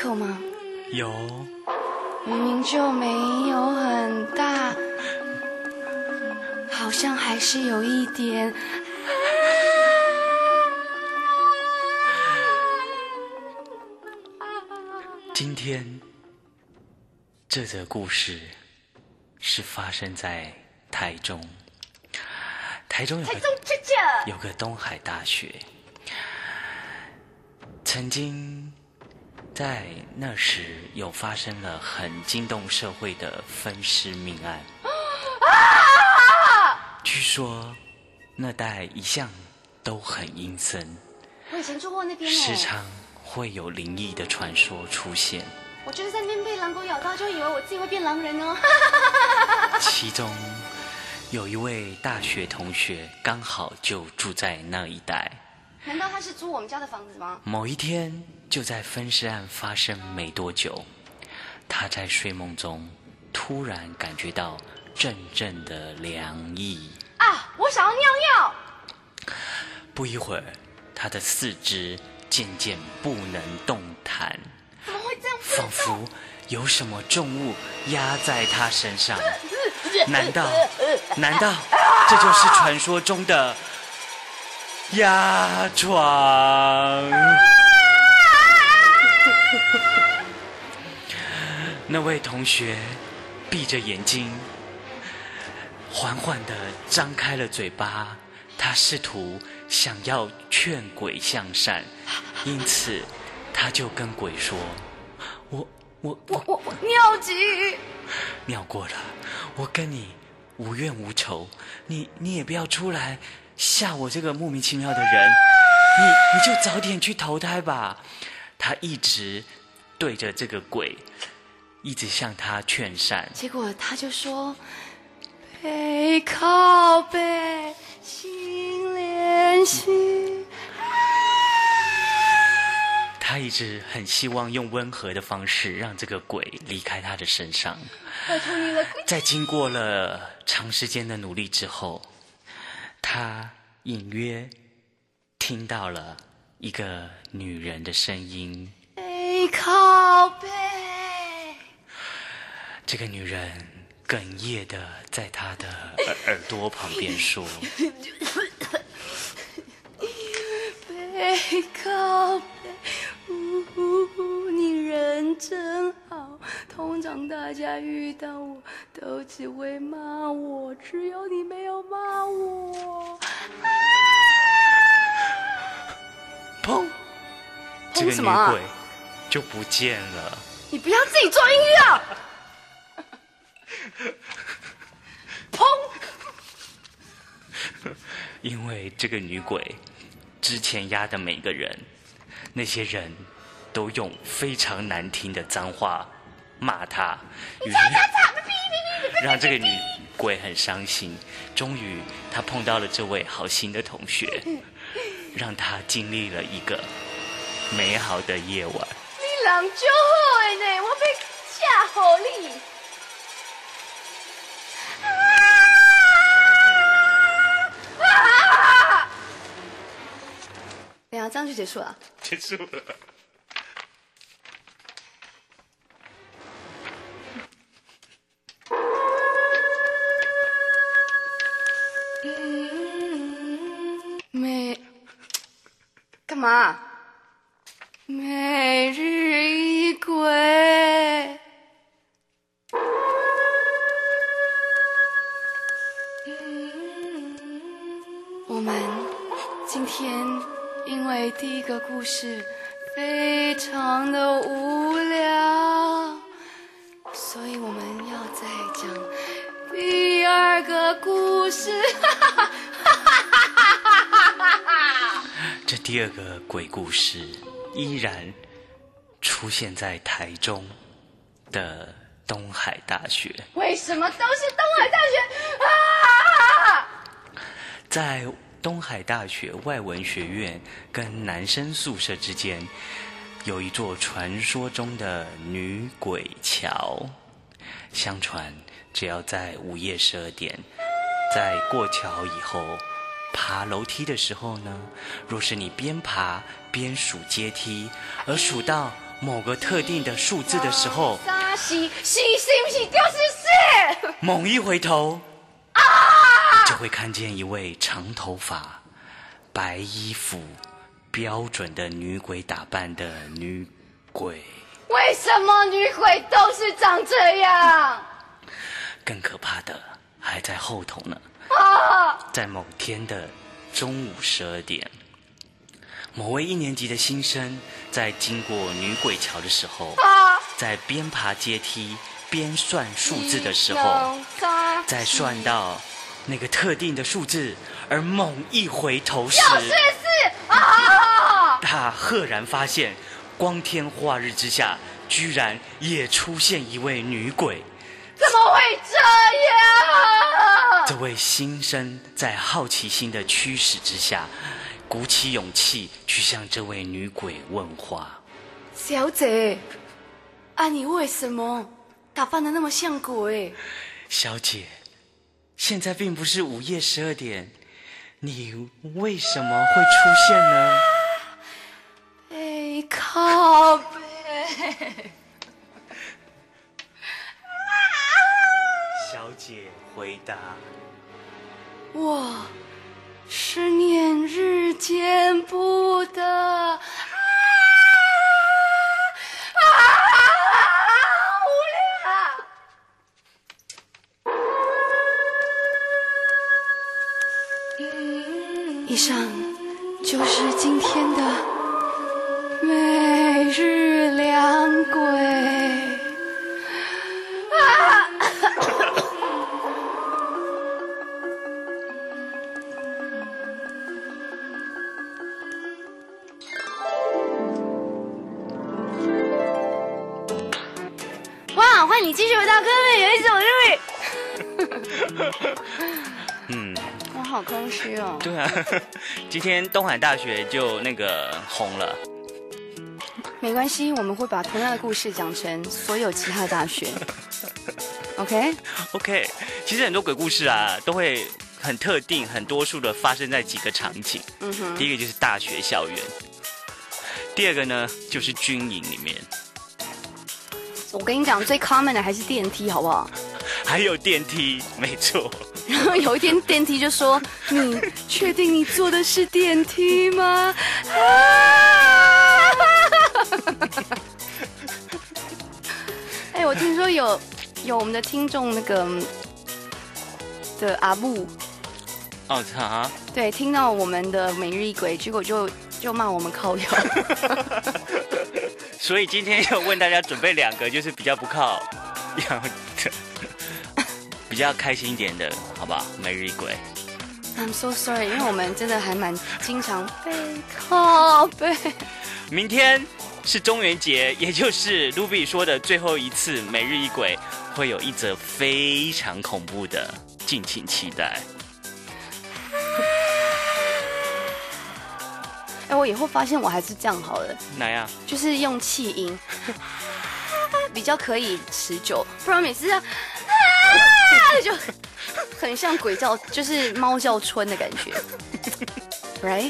口吗？有，明明就没有很大，好像还是有一点。今天这则故事是发生在台中，台中有个有个东海大学，曾经在那时有发生了很惊动社会的分尸命案。据说那带一向都很阴森，我以前住过那边哦。时常会有灵异的传说出现。我就是在那边被狼狗咬到，就以为我自己会变狼人哦。其中有一位大学同学刚好就住在那一带。难道他是租我们家的房子吗？某一天，就在分尸案发生没多久，他在睡梦中突然感觉到阵阵的凉意。啊，我想要尿尿。不一会儿，他的四肢渐渐不能动弹，怎么会这样？仿佛有什么重物压在他身上。难道，难道这就是传说中的压床？那位同学闭着眼睛，缓缓地张开了嘴巴，他试图想要劝鬼向善，因此他就跟鬼说：“我我我我我尿急。尿过了，我跟你无怨无仇，你你也不要出来吓我这个莫名其妙的人，你你就早点去投胎吧。”他一直对着这个鬼，一直向他劝善。结果他就说：“背靠背，心连心。他一直很希望用温和的方式让这个鬼离开他的身上。在经过了长时间的努力之后，他隐约听到了一个女人的声音。背靠背。这个女人哽咽的在他的耳耳朵旁边说背靠背，呜呜呜，你人真好。通常大家遇到我都只会骂我，只有你没有骂我。：“砰！”这个女鬼就不见了。你不要自己做音乐。砰！因为这个女鬼之前压的每个人，那些人都用非常难听的脏话骂她，于是让这个女鬼很伤心。终于，她碰到了这位好心的同学，让她经历了一个美好的夜晚。你人就好的呢，我。等一下，这样就结束了。结束了。每干嘛？每日一鬼。我们今天因为第一个故事非常的无聊，所以我们要再讲第二个故事。这第二个鬼故事依然出现在台中的东海大学。为什么都是东海大学啊？在东海大学外文学院跟男生宿舍之间，有一座传说中的女鬼桥。相传，只要在午夜十二点，在过桥以后爬楼梯的时候呢，若是你边爬边数阶梯，而数到某个特定的数字的时候，沙西西是不是就是四？猛一回头，就会看见一位长头发、白衣服、标准的女鬼打扮的女鬼。为什么女鬼都是长这样？更可怕的还在后头呢。啊！在某天的中午十二点，某位一年级的新生在经过女鬼桥的时候，啊！在边爬阶梯边算数字的时候，在算到那个特定的数字，而猛一回头时，就是四啊！他赫然发现，光天化日之下，居然也出现一位女鬼。怎么会这样？这位新生在好奇心的驱使之下，鼓起勇气去向这位女鬼问话。小姐，啊，你为什么打扮的那么像鬼？小姐，现在并不是午夜十二点，你为什么会出现呢？背靠背。小姐回答：“我是念日见不得哇，欢迎你继续回到科美有一种日嗯，我好空虚哦。对啊，今天东海大学就那个红了。没关系，我们会把同样的故事讲成所有其他大学。OK，OK，其实很多鬼故事啊，都会很特定、很多数的发生在几个场景。嗯哼，第一个就是大学校园，第二个呢就是军营里面，我跟你讲，最 common 的还是电梯，好不好？还有电梯，没错。然 后有一天电梯就说：“你确定你坐的是电梯吗？” 哎，我听说有有我们的听众那个的阿布，哦，他，对，听到我们的每日一鬼，结果就就骂我们靠腰。所以今天要问大家准备两个，就是比较不靠 比较开心一点的，好不好？每日一鬼。I'm so sorry，因为我们真的还蛮经常背靠背。明天是中元节，也就是 Ruby 说的最后一次每日一鬼，会有一则非常恐怖的，敬请期待。以后发现我还是这样好了，哪样？就是用气音，比较可以持久，不然每次这样啊就很像鬼叫，就是猫叫春的感觉，right？